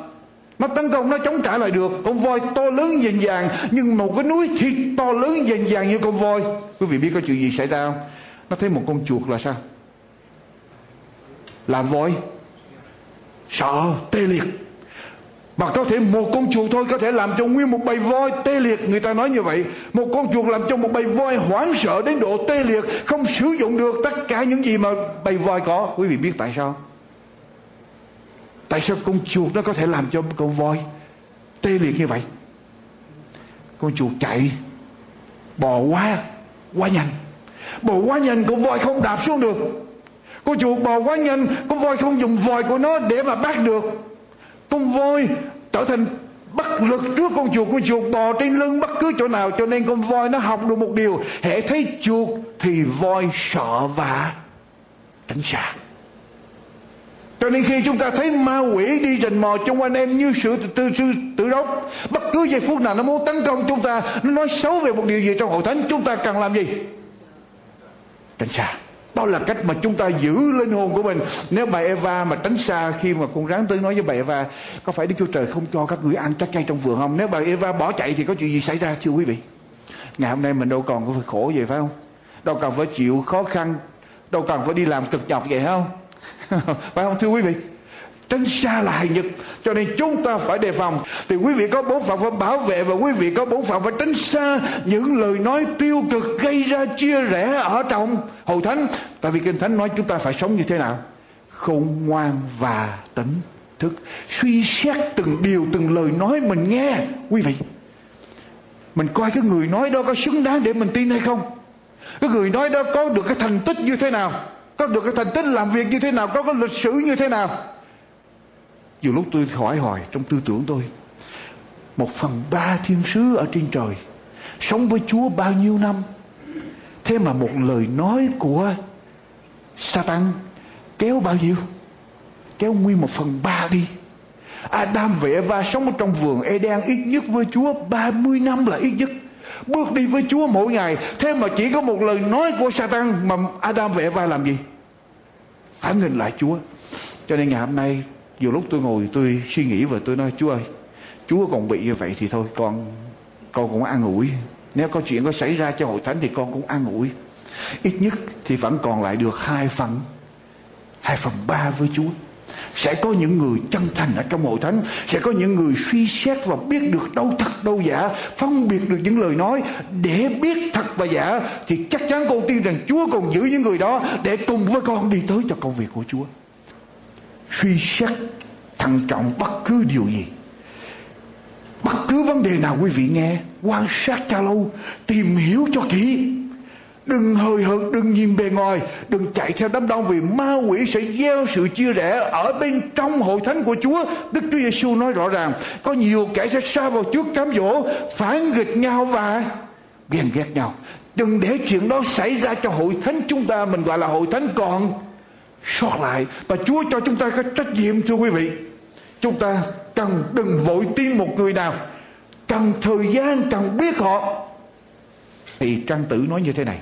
Nó tấn công, nó chống trả lại được. Con voi to lớn dày dàng, nhưng một cái núi thịt to lớn dày dàng như con voi. Quý vị biết có chuyện gì xảy ra không? Nó thấy một con chuột là sao? Làm voi. Sợ, tê liệt. Mà có thể một con chuột thôi có thể làm cho nguyên một bầy voi tê liệt. Người ta nói như vậy. Một con chuột làm cho một bầy voi hoảng sợ đến độ tê liệt, không sử dụng được tất cả những gì mà bầy voi có. Quý vị biết tại sao? Tại sao con chuột nó có thể làm cho con voi tê liệt như vậy? Con chuột chạy, bò quá quá nhanh. Bò quá nhanh, con voi không đạp xuống được con chuột bò quá nhanh, con voi không dùng vòi của nó để mà bắt được. Con voi trở thành bất lực trước con chuột con chuột bò trên lưng bất cứ chỗ nào, cho nên con voi nó học được một điều. Hệ thấy chuột thì voi sợ và tránh xa cho nên khi chúng ta thấy ma quỷ đi rình mò trong quanh em như sự tự sư tự đốc, bất cứ giây phút nào nó muốn tấn công chúng ta, nó nói xấu về một điều gì trong hội thánh, chúng ta cần làm gì? Tránh xa đó là cách mà chúng ta giữ linh hồn của mình. Nếu bà Eva mà tránh xa khi mà con rắn tới nói với bà Eva, có phải Đức Chúa Trời không cho các người ăn trái cây trong vườn không? Nếu bà Eva bỏ chạy thì có chuyện gì xảy ra, thưa quý vị? Ngày hôm nay mình đâu còn có phải khổ vậy, phải không? Đâu cần phải chịu khó khăn, đâu cần phải đi làm cực nhọc vậy không? <laughs> Phải không, thưa quý vị? Tránh xa là hại nhật. Cho nên chúng ta phải đề phòng. Thì quý vị có bốn phận phải bảo vệ và quý vị có bốn phận phải tránh xa những lời nói tiêu cực gây ra chia rẽ ở trong hội thánh. Tại vì kinh thánh nói chúng ta phải sống như thế nào? Khôn ngoan và tỉnh thức. Suy xét từng điều, từng lời nói mình nghe, quý vị. Mình coi cái người nói đó có xứng đáng để mình tin hay không? Cái người nói đó có được cái thành tích như thế nào? Có được cái thành tích làm việc như thế nào? Có cái lịch sử như thế nào? Dù lúc tôi hỏi hỏi trong tư tưởng tôi. Một phần ba thiên sứ ở trên trời, sống với chúa bao nhiêu năm? Thế mà một lời nói của Satan kéo bao nhiêu? Kéo nguyên một phần ba đi. Adam và Eva sống ở trong vườn Eden ít nhất với Chúa 30 năm là ít nhất. Bước đi với Chúa mỗi ngày. Thế mà chỉ có một lời nói của Satan Mà Adam và Eva làm gì? Phản nghịch lại Chúa. Cho nên ngày hôm nay nhiều lúc tôi ngồi tôi suy nghĩ và tôi nói, Chúa ơi, Chúa còn bị như vậy thì thôi, con con cũng an ủi. Nếu có chuyện có xảy ra cho hội thánh thì con cũng an ủi. Ít nhất thì vẫn còn lại được hai phần hai phần ba với Chúa. Sẽ có những người chân thành ở trong hội thánh, sẽ có những người suy xét và biết được đâu thật, đâu giả, phân biệt được những lời nói để biết thật và giả, thì chắc chắn con tin rằng Chúa còn giữ những người đó để cùng với con đi tới cho công việc của Chúa suy xét, thận trọng bất cứ điều gì. Bất cứ vấn đề nào quý vị nghe, quan sát cho lâu, tìm hiểu cho kỹ. Đừng hời hợt, đừng nhìn bề ngoài, đừng chạy theo đám đông vì ma quỷ sẽ gieo sự chia rẽ ở bên trong hội thánh của chúa. Đức chúa giêsu nói rõ ràng, có nhiều kẻ sẽ xa vào trước cám dỗ, phản nghịch nhau và ghen ghét nhau. Đừng để chuyện đó xảy ra cho hội thánh chúng ta, mình gọi là hội thánh còn sót lại và Chúa cho chúng ta có trách nhiệm, thưa quý vị. Chúng ta cần đừng vội tin một người nào. Cần thời gian, cần biết họ. Thì trang tử nói như thế này.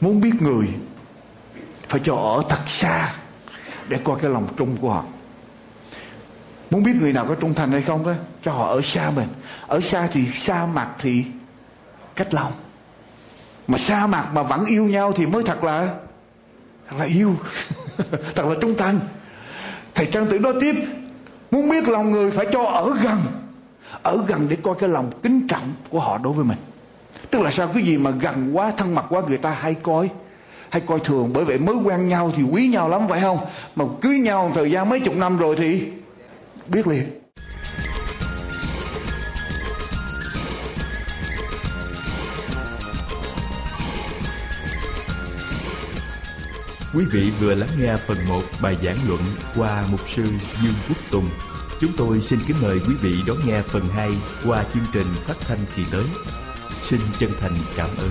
Muốn biết người, phải cho ở thật xa để coi cái lòng trung của họ. Muốn biết người nào có trung thành hay không đó, cho họ ở xa mình. Ở xa thì xa mặt thì cách lòng. Mà xa mặt mà vẫn yêu nhau thì mới thật là là yêu thật là trung thành. Thầy trang tử nói tiếp, muốn biết lòng người phải cho ở gần ở gần để coi cái lòng kính trọng của họ đối với mình. Tức là sao? Cái gì mà gần quá, thân mật quá, người ta hay coi hay coi thường. Bởi vậy mới quen nhau thì quý nhau lắm, phải không? Mà cưới nhau thời gian mấy chục năm rồi thì biết liền. Quý vị vừa lắng nghe phần 1 bài giảng luận qua mục sư Dương Quốc Tùng. Chúng tôi xin kính mời quý vị đón nghe phần 2 qua chương trình phát thanh kỳ tới. Xin chân thành cảm ơn.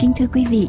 Kính thưa quý vị,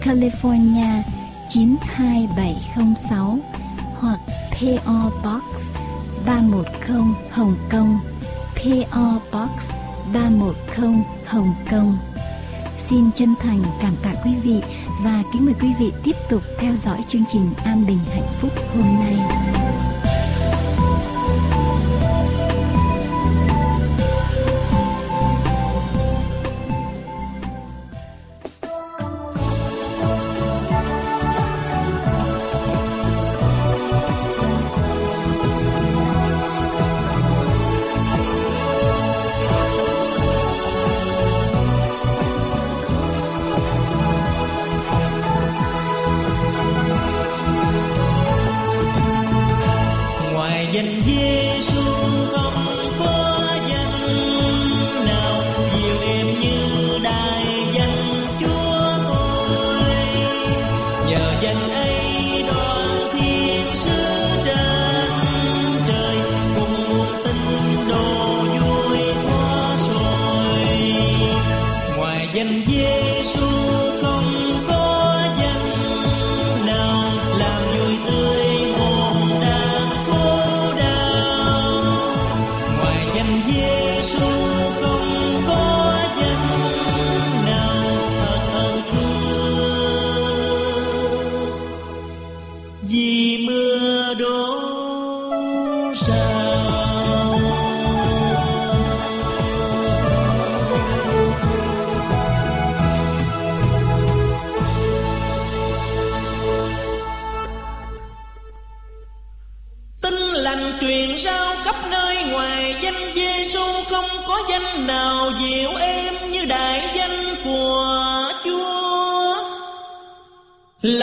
California 92706 hoặc PO Box 310 Hồng Kông PO Box 310 Hồng Kông Xin chân thành cảm tạ quý vị và kính mời quý vị tiếp tục theo dõi chương trình An Bình Hạnh Phúc hôm nay. Ngoài danh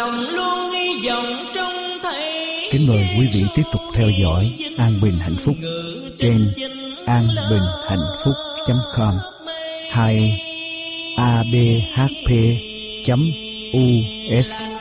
Lòng luôn hy vọng trong thầy. Kính mời quý vị tiếp tục theo dõi An Bình Hạnh Phúc trên anbinhhạnhphúc.com hay abhp.us gian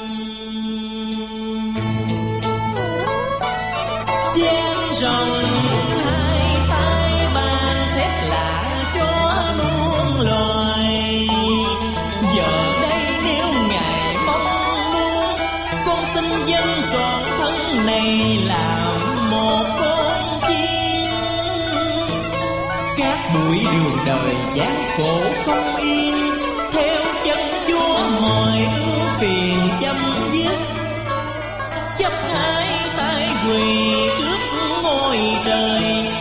đường đời gian khổ không yên. Theo chân chúa mọi ưu phiền chăm dứt. Chấp hai tay quỳ trước ngôi trời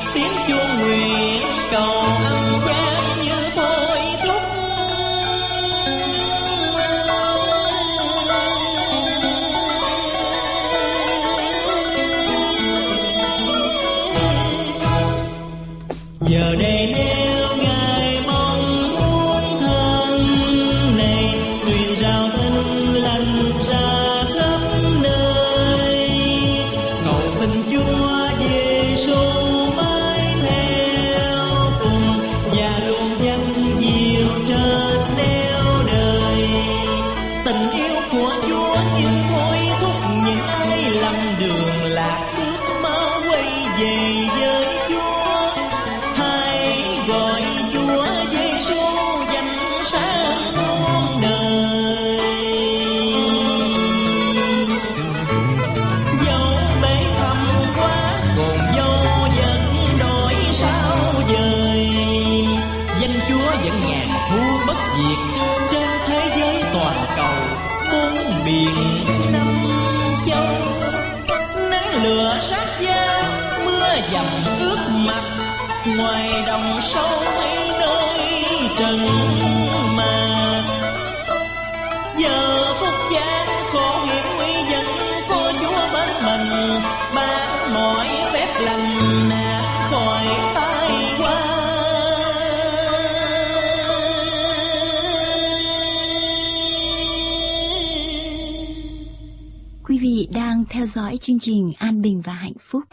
Quý vị đang theo dõi chương trình An Bình và Hạnh Phúc.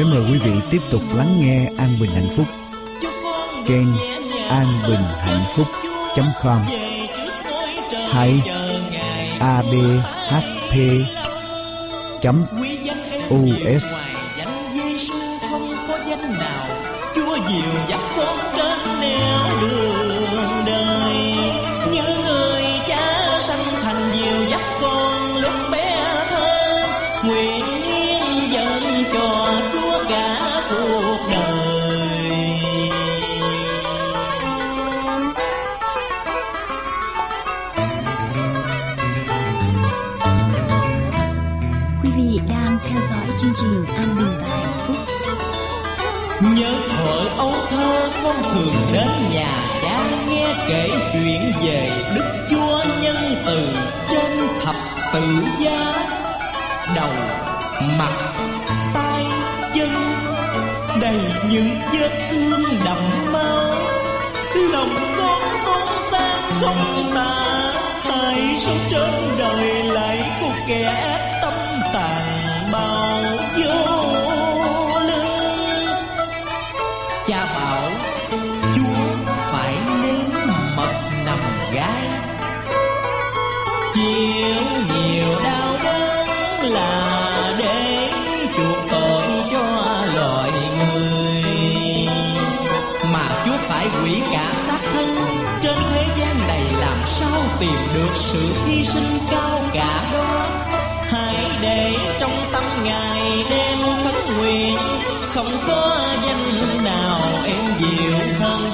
Kính mời quý vị tiếp tục lắng nghe An Bình Hạnh Phúc. Trên an bình hạnh phúc com. Hay abhp us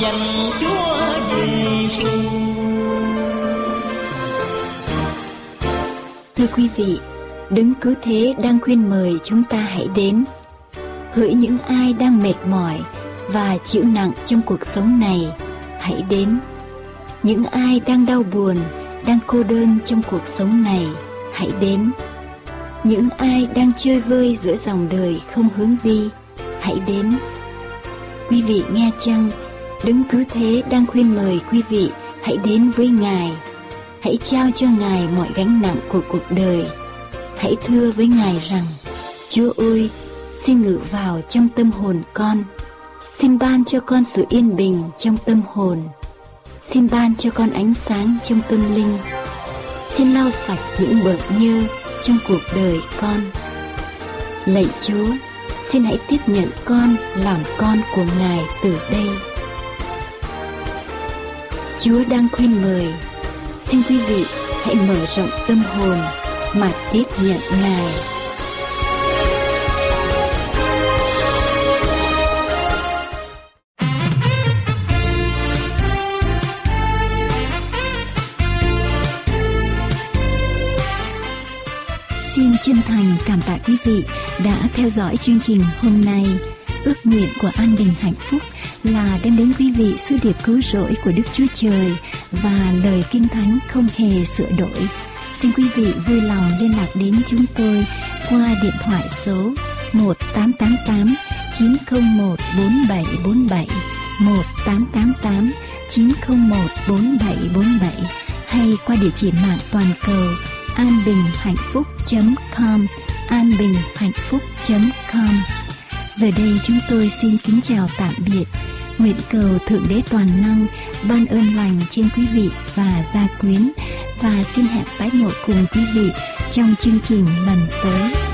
dành chúa giêsu Thưa quý vị, đứng cứ Thế đang khuyên mời chúng ta hãy đến. Hỡi những ai đang mệt mỏi và chịu nặng trong cuộc sống này, hãy đến. Những ai đang đau buồn, đang cô đơn trong cuộc sống này, hãy đến. Những ai đang chơi vơi giữa dòng đời không hướng đi, hãy đến. Quý vị nghe chăng, đứng cứ Thế đang khuyên mời quý vị hãy đến với Ngài hãy trao cho Ngài mọi gánh nặng của cuộc đời. Hãy thưa với Ngài rằng, Chúa ơi, xin ngự vào trong tâm hồn con. Xin ban cho con sự yên bình trong tâm hồn. Xin ban cho con ánh sáng trong tâm linh. Xin lau sạch những bợt nhơ trong cuộc đời con. Lạy Chúa, xin hãy tiếp nhận con làm con của Ngài từ đây. Chúa đang khuyên mời Xin quý vị hãy mở rộng tâm hồn mà tiếp nhận Ngài. Xin chân thành cảm tạ quý vị đã theo dõi chương trình hôm nay. Ước nguyện của an bình hạnh phúc là đem đến quý vị sứ điệp cứu rỗi của Đức Chúa Trời và lời kinh thánh không hề sửa đổi. Xin quý vị vui lòng liên lạc đến chúng tôi qua điện thoại số 1888 901 4747 1888 901 4747 hay qua địa chỉ mạng toàn cầu anbinhhạnhphúc.com anbinhhạnhphúc.com Giờ đây chúng tôi xin kính chào tạm biệt. Nguyện cầu Thượng Đế Toàn Năng ban ơn lành trên quý vị và gia quyến và xin hẹn tái ngộ cùng quý vị trong chương trình lần tới.